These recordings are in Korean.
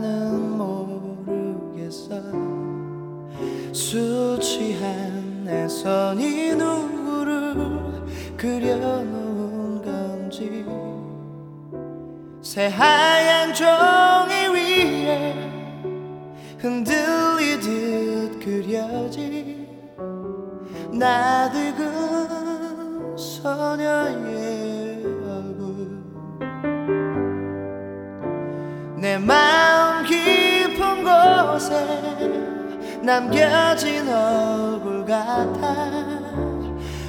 나는 모르겠어. 술 취한 내 손이 누구를 그려놓은 건지. 새하얀 종 남겨진 얼굴 같아.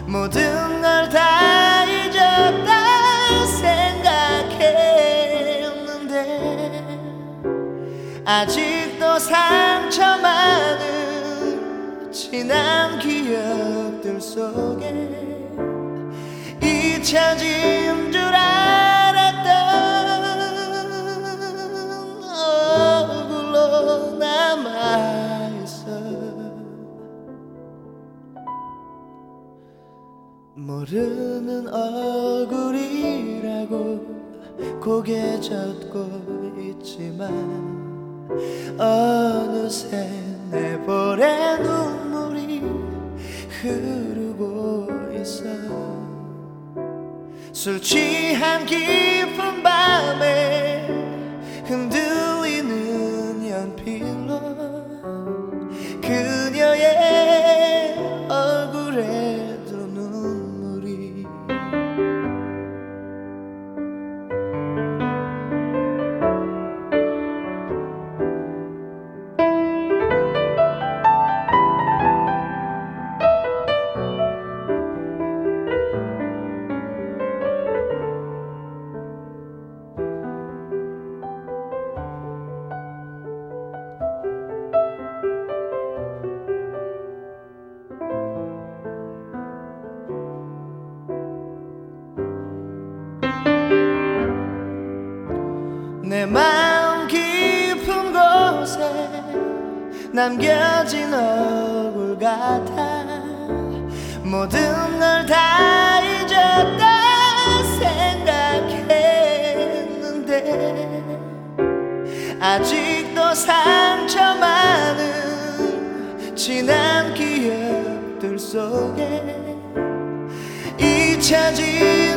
모든 걸 다 잊었다 생각했는데. 아직도 상처 많은 지난 기억들 속에 잊혀진 모르는 얼굴이라고 고개 젓고 있지만 어느새 내 볼에 눈물이 흐르고 있어. 술 취한 깊은 밤에 상처 많은 지난 기억들 속에 잊혀진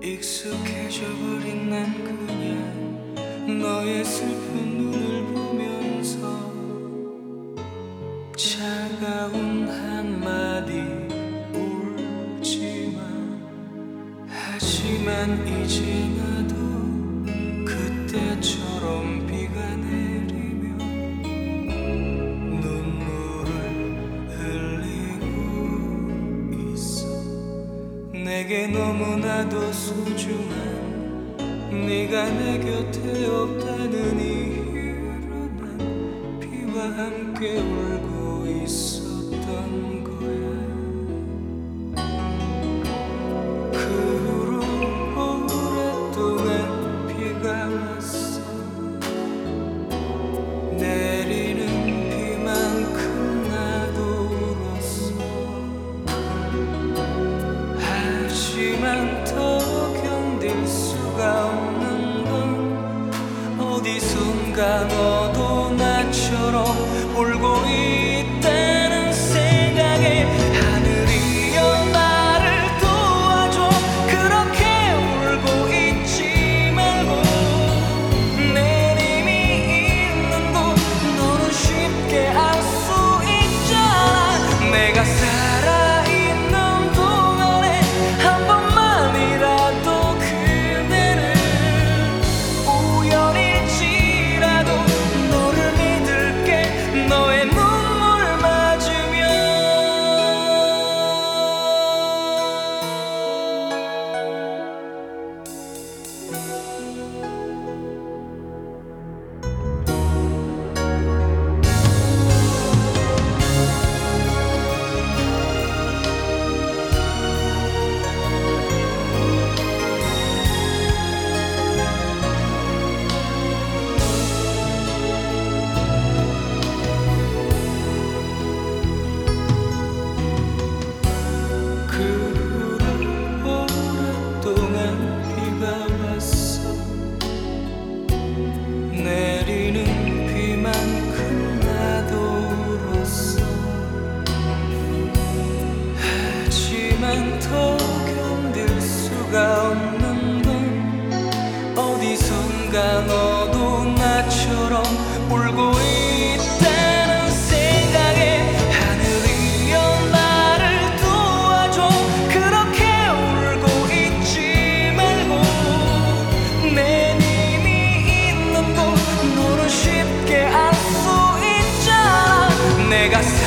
익숙해져버린 난 그냥 너의 슬픈 눈을 보면서 차가운 한마디 울지만 하지만 이제 내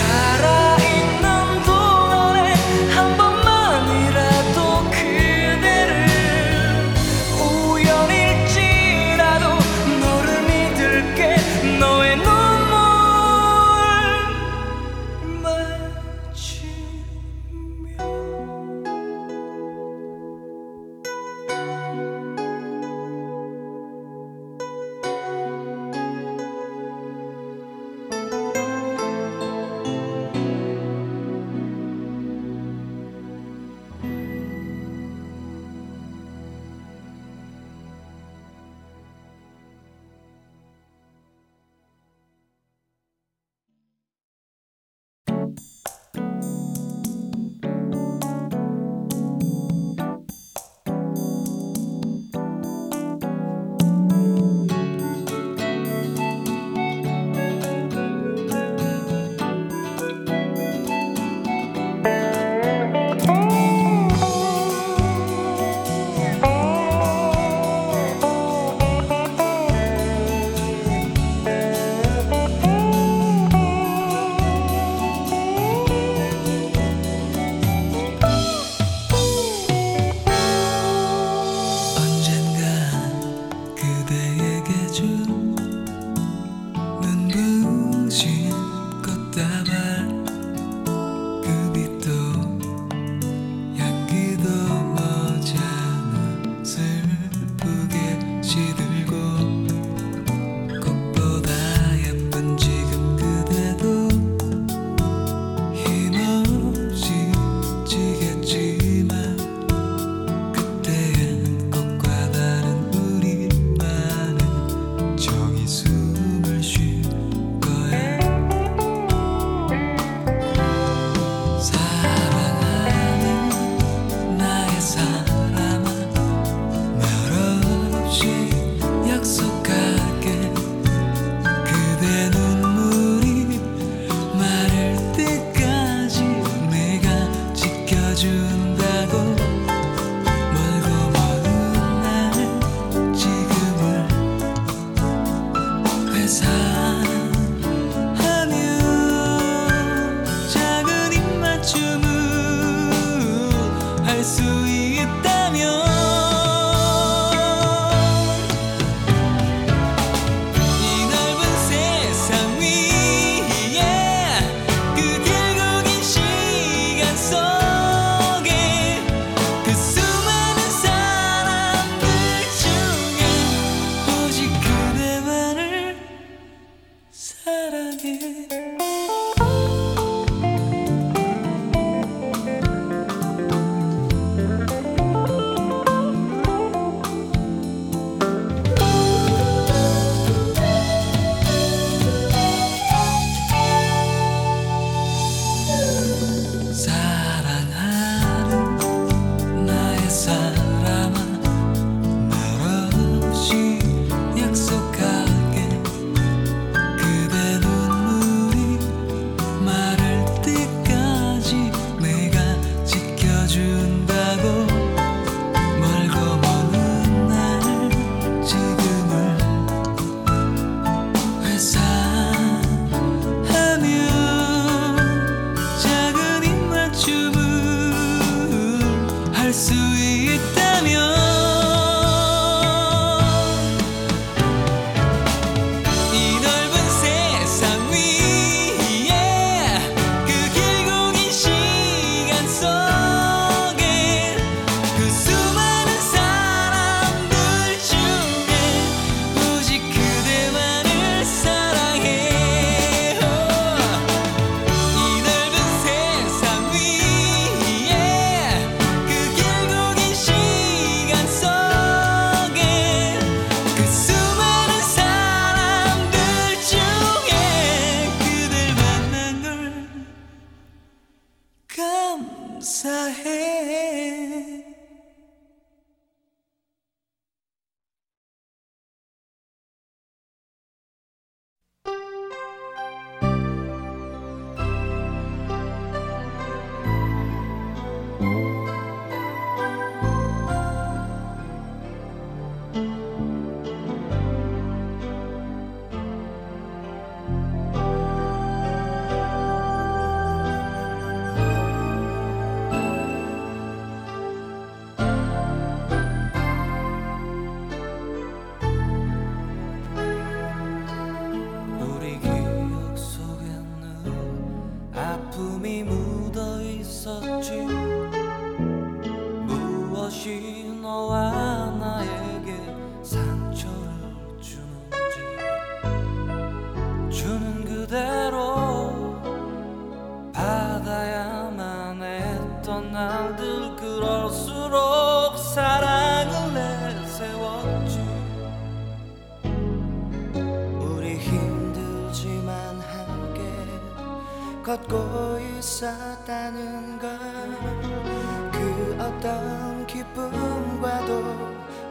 어떤 기쁨과도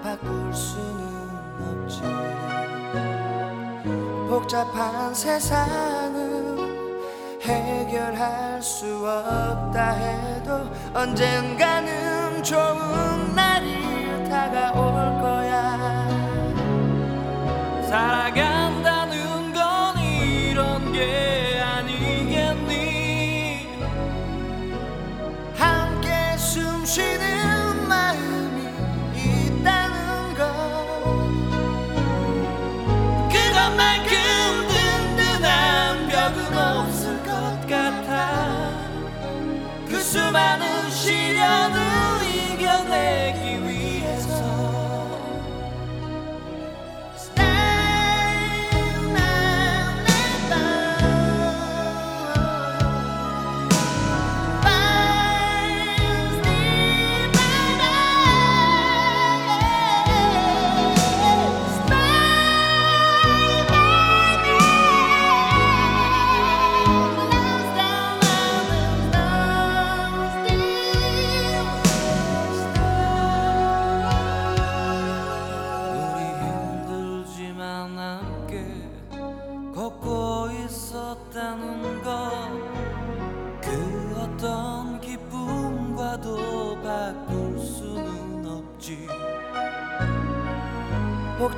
바꿀 수는 없지. 복잡한 세상은 해결할 수 없다 해도 언젠가는 좋은 날이 다가올 거야. 살아가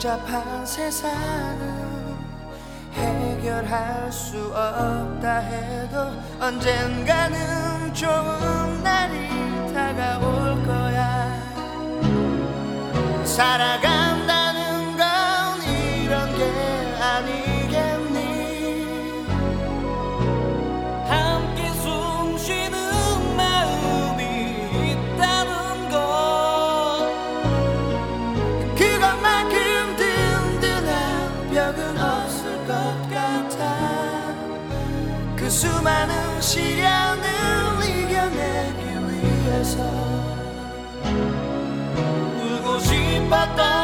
복잡한 세상은 해결할 수 없다 해도 언젠가는 좋은 날이 다가올 거야. 살아간다. 수많은 시련을 이겨내기 위해서 울고 싶었던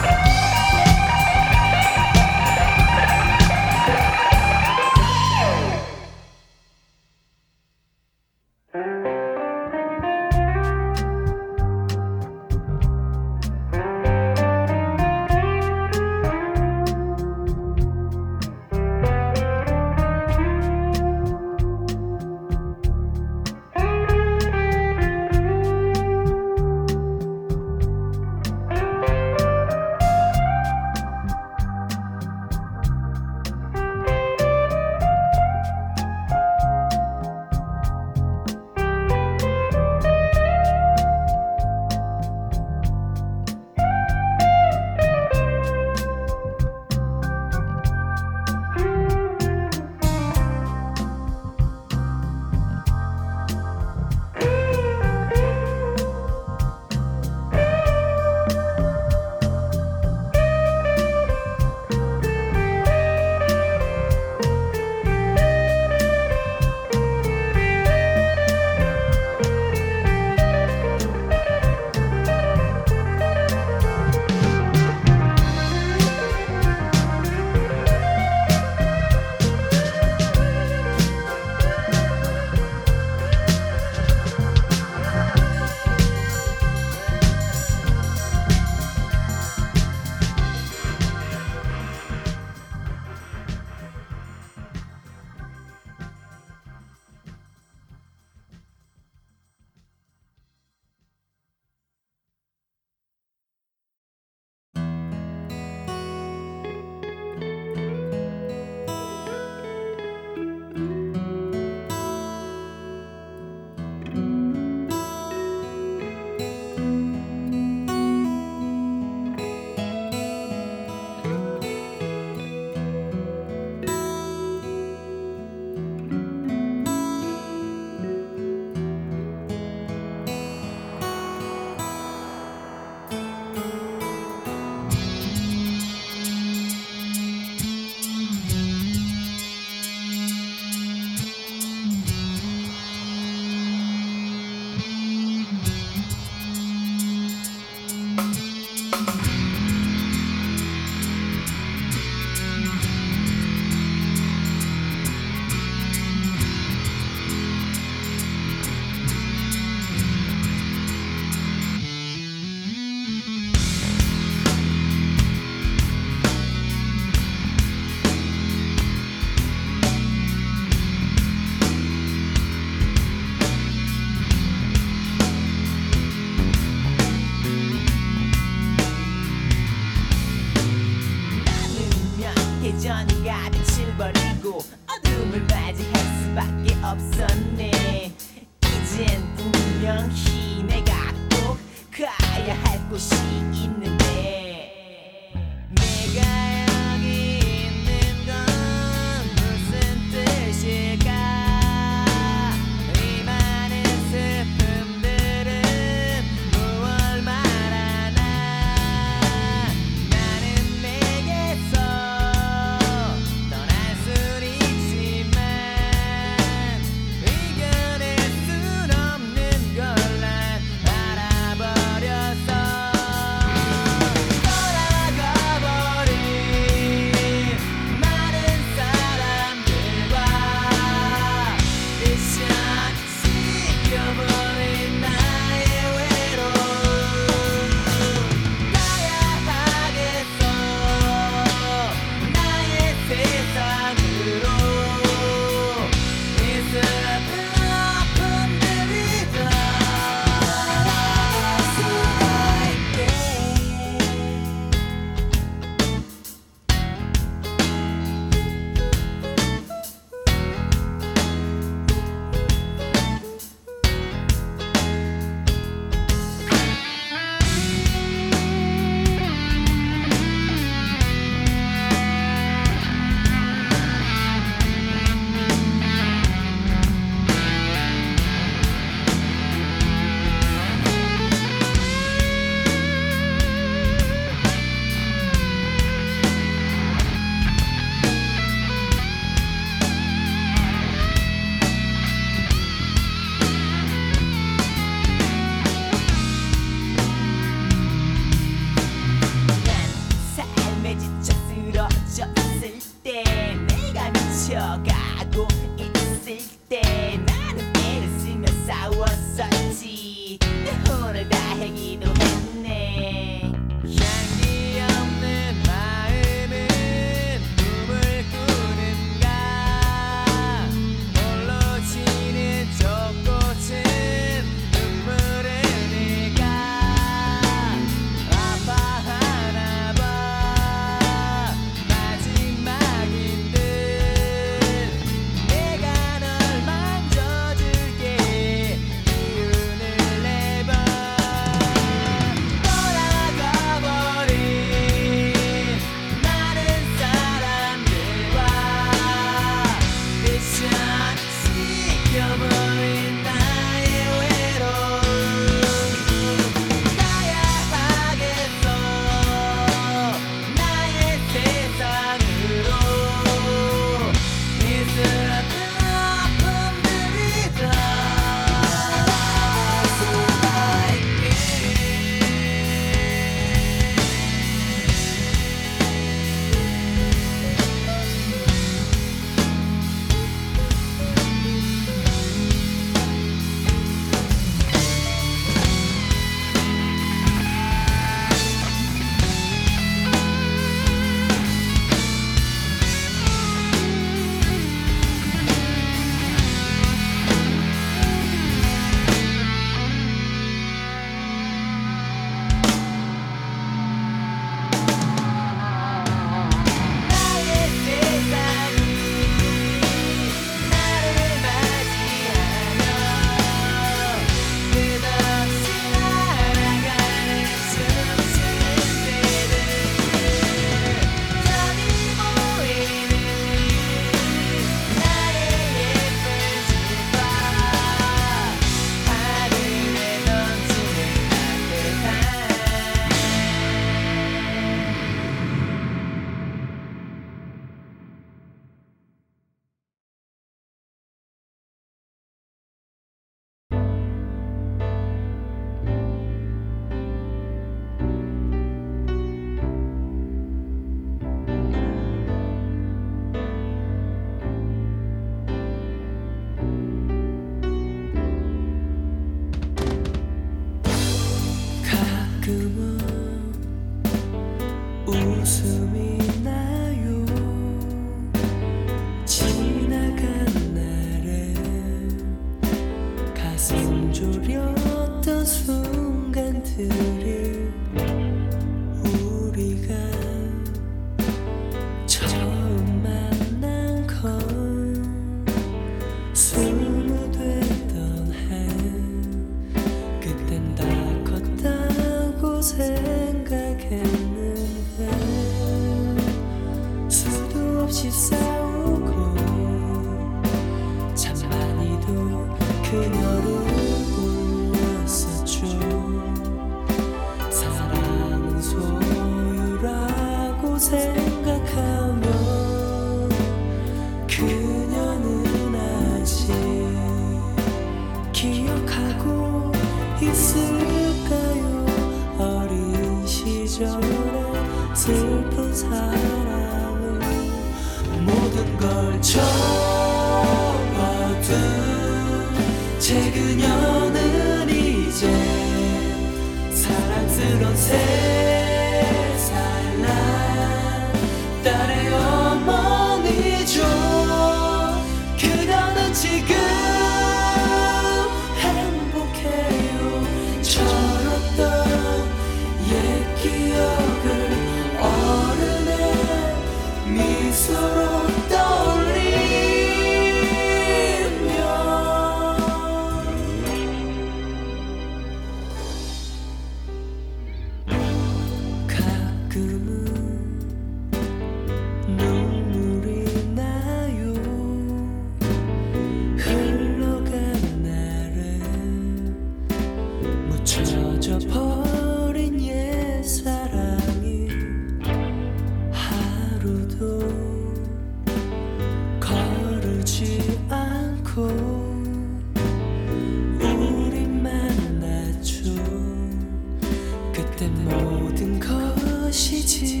그때 모든 것이 진지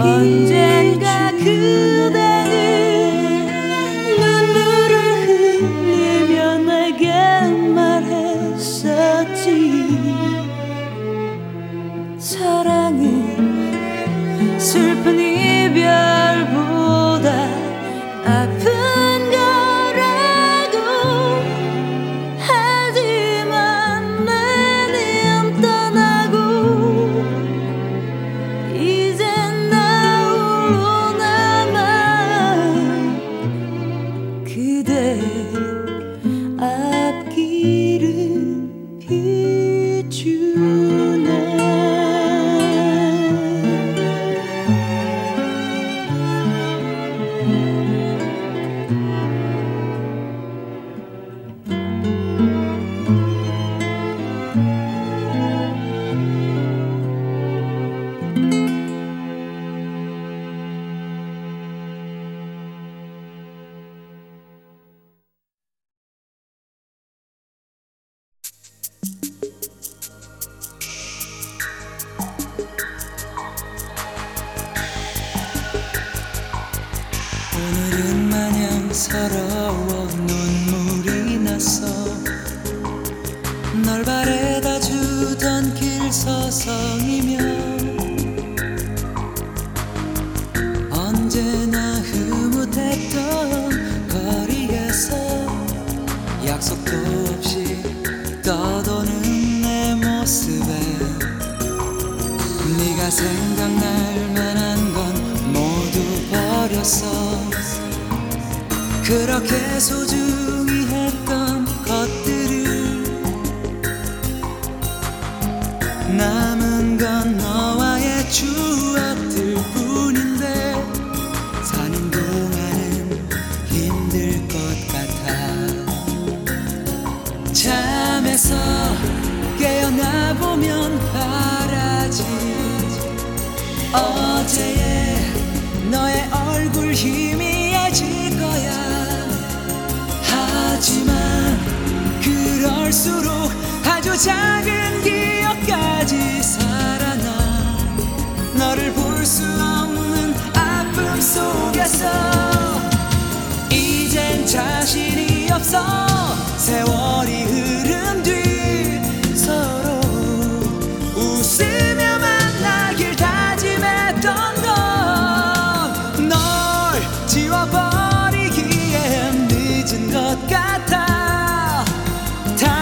언젠가 그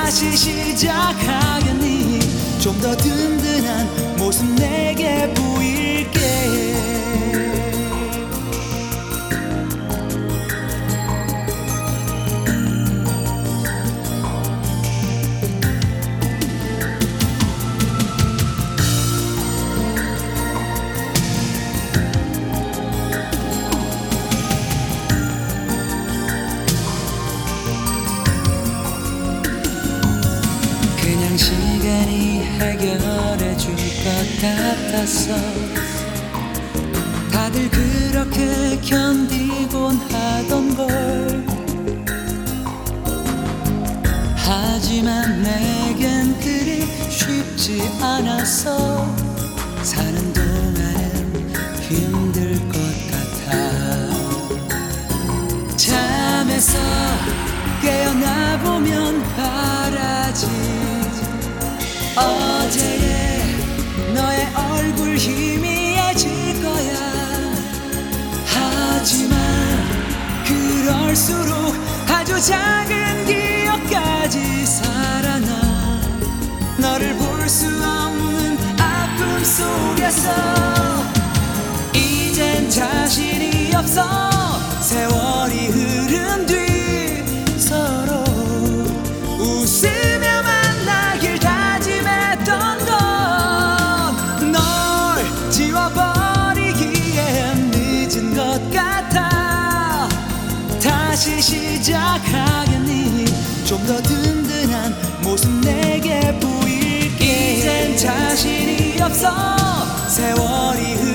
다시 시작하겠니? 좀 더 든든한 모습 내게 보일게 같았어 다들 그렇게 견디곤 하던 걸. 하지만 내겐 그리 쉽지 않았어 사는 동안은 힘들 것 같아. 잠에서 깨어나 보면 바라지. 어제의 너의 얼굴 희미해질 거야. 하지만 그럴수록 아주 작은 기억까지 살아나. 너를 볼 수 없는 아픔 속에서 이젠 자신이 없어 세월이 흐른 뒤 시 시작하겠니? 좀 더 든든한 모습 내게 보일게. 이젠 자신이 없어 세월이 흐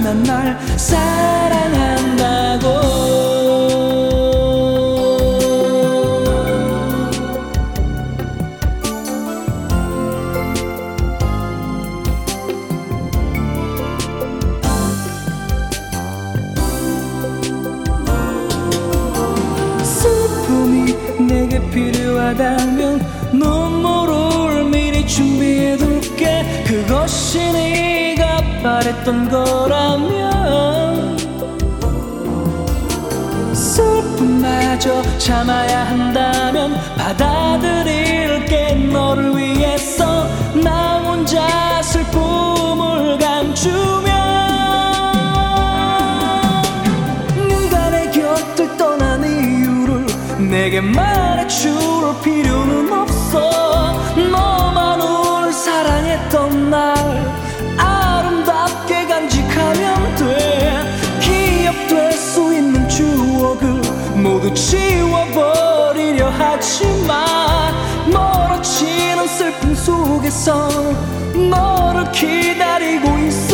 난날 사랑한다고. 바랬던 거라면 슬픔마저 참아야 한다면 받아들일게. 너를 위해서 나 혼자 슬픔을 감추면 누가 내 곁을 떠난 이유를 내게 말해줄 필요는 없어. 너만 울 사랑했던 날 모두 지워버리려 하지만 멀어지는 슬픔 속에서 너를 기다리고 있어.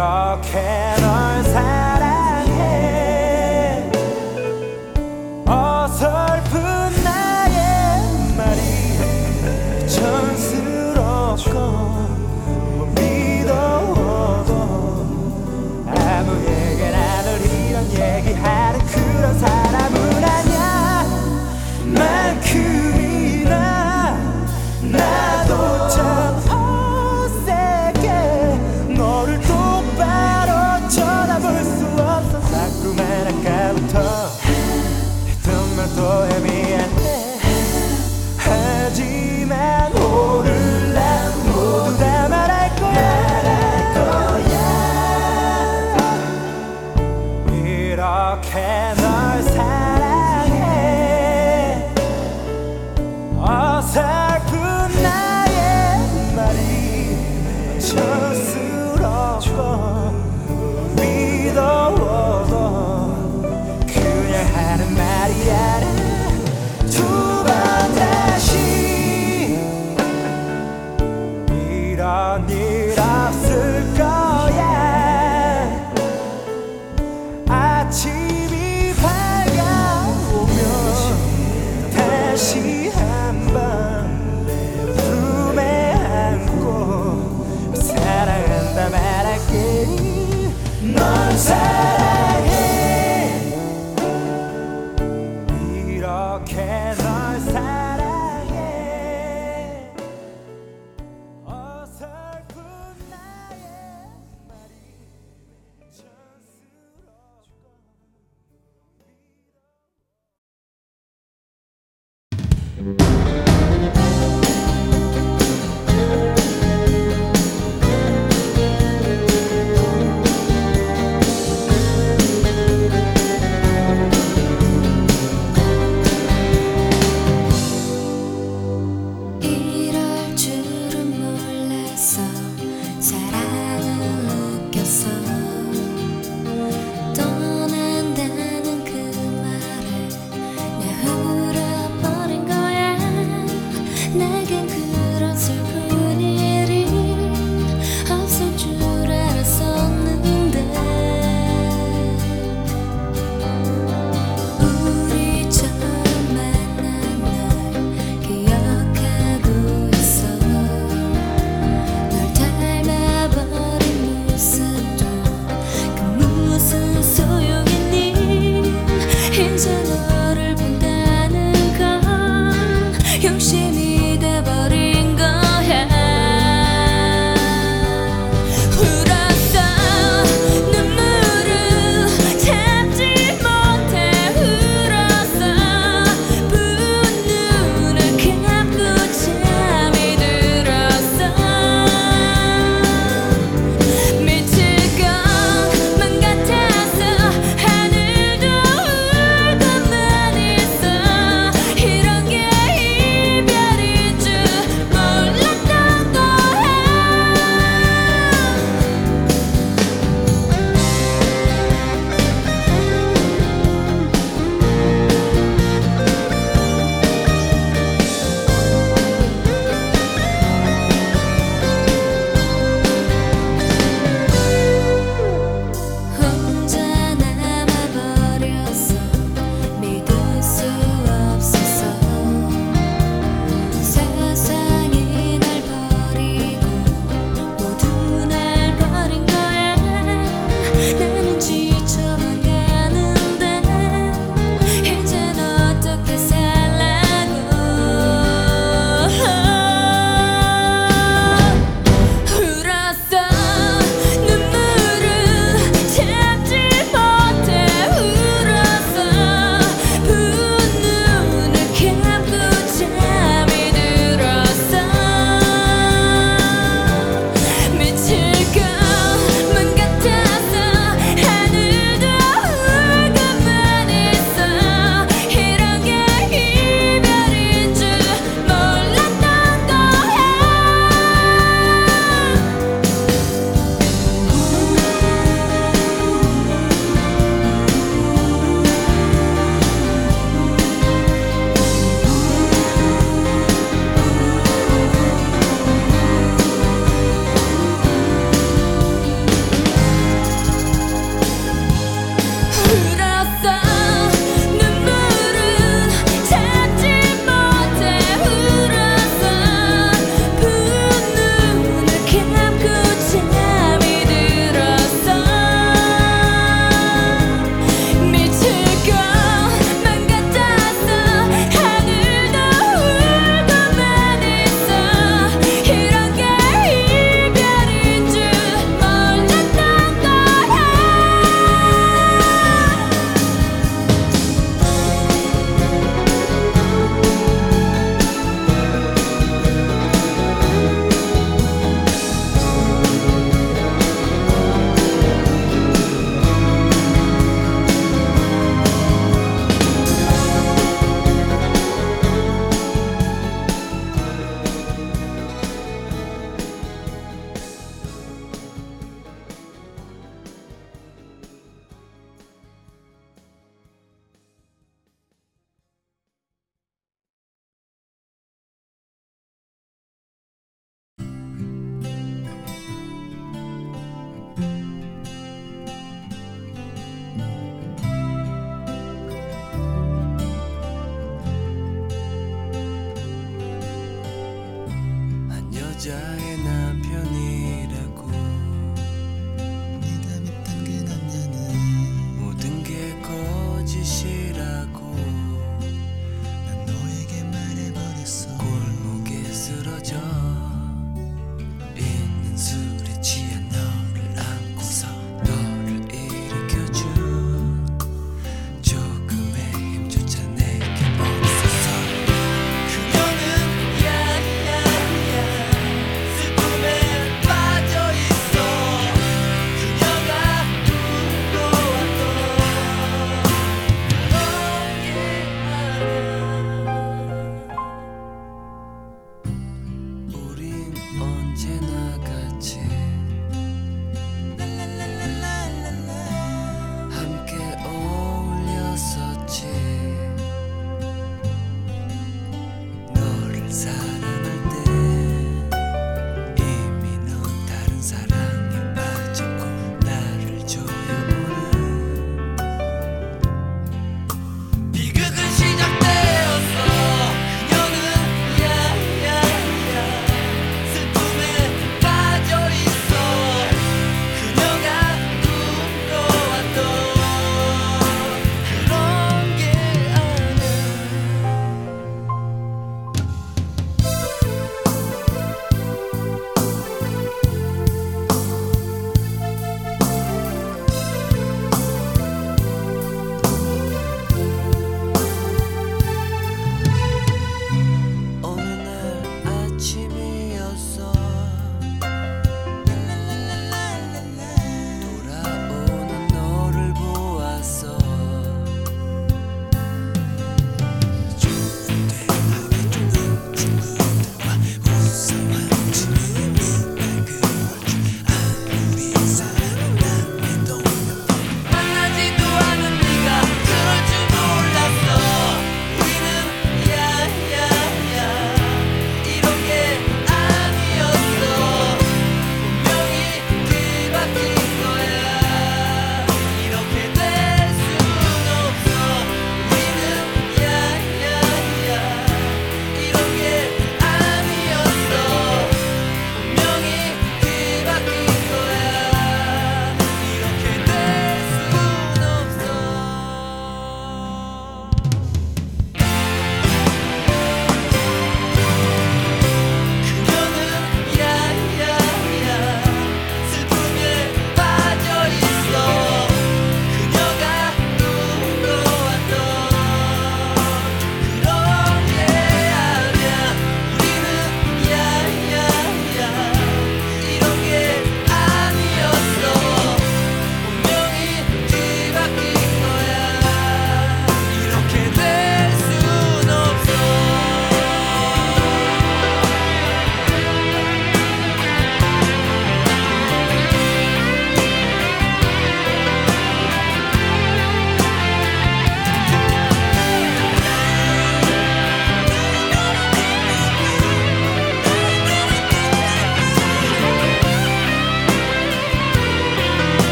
이렇게 널 사랑해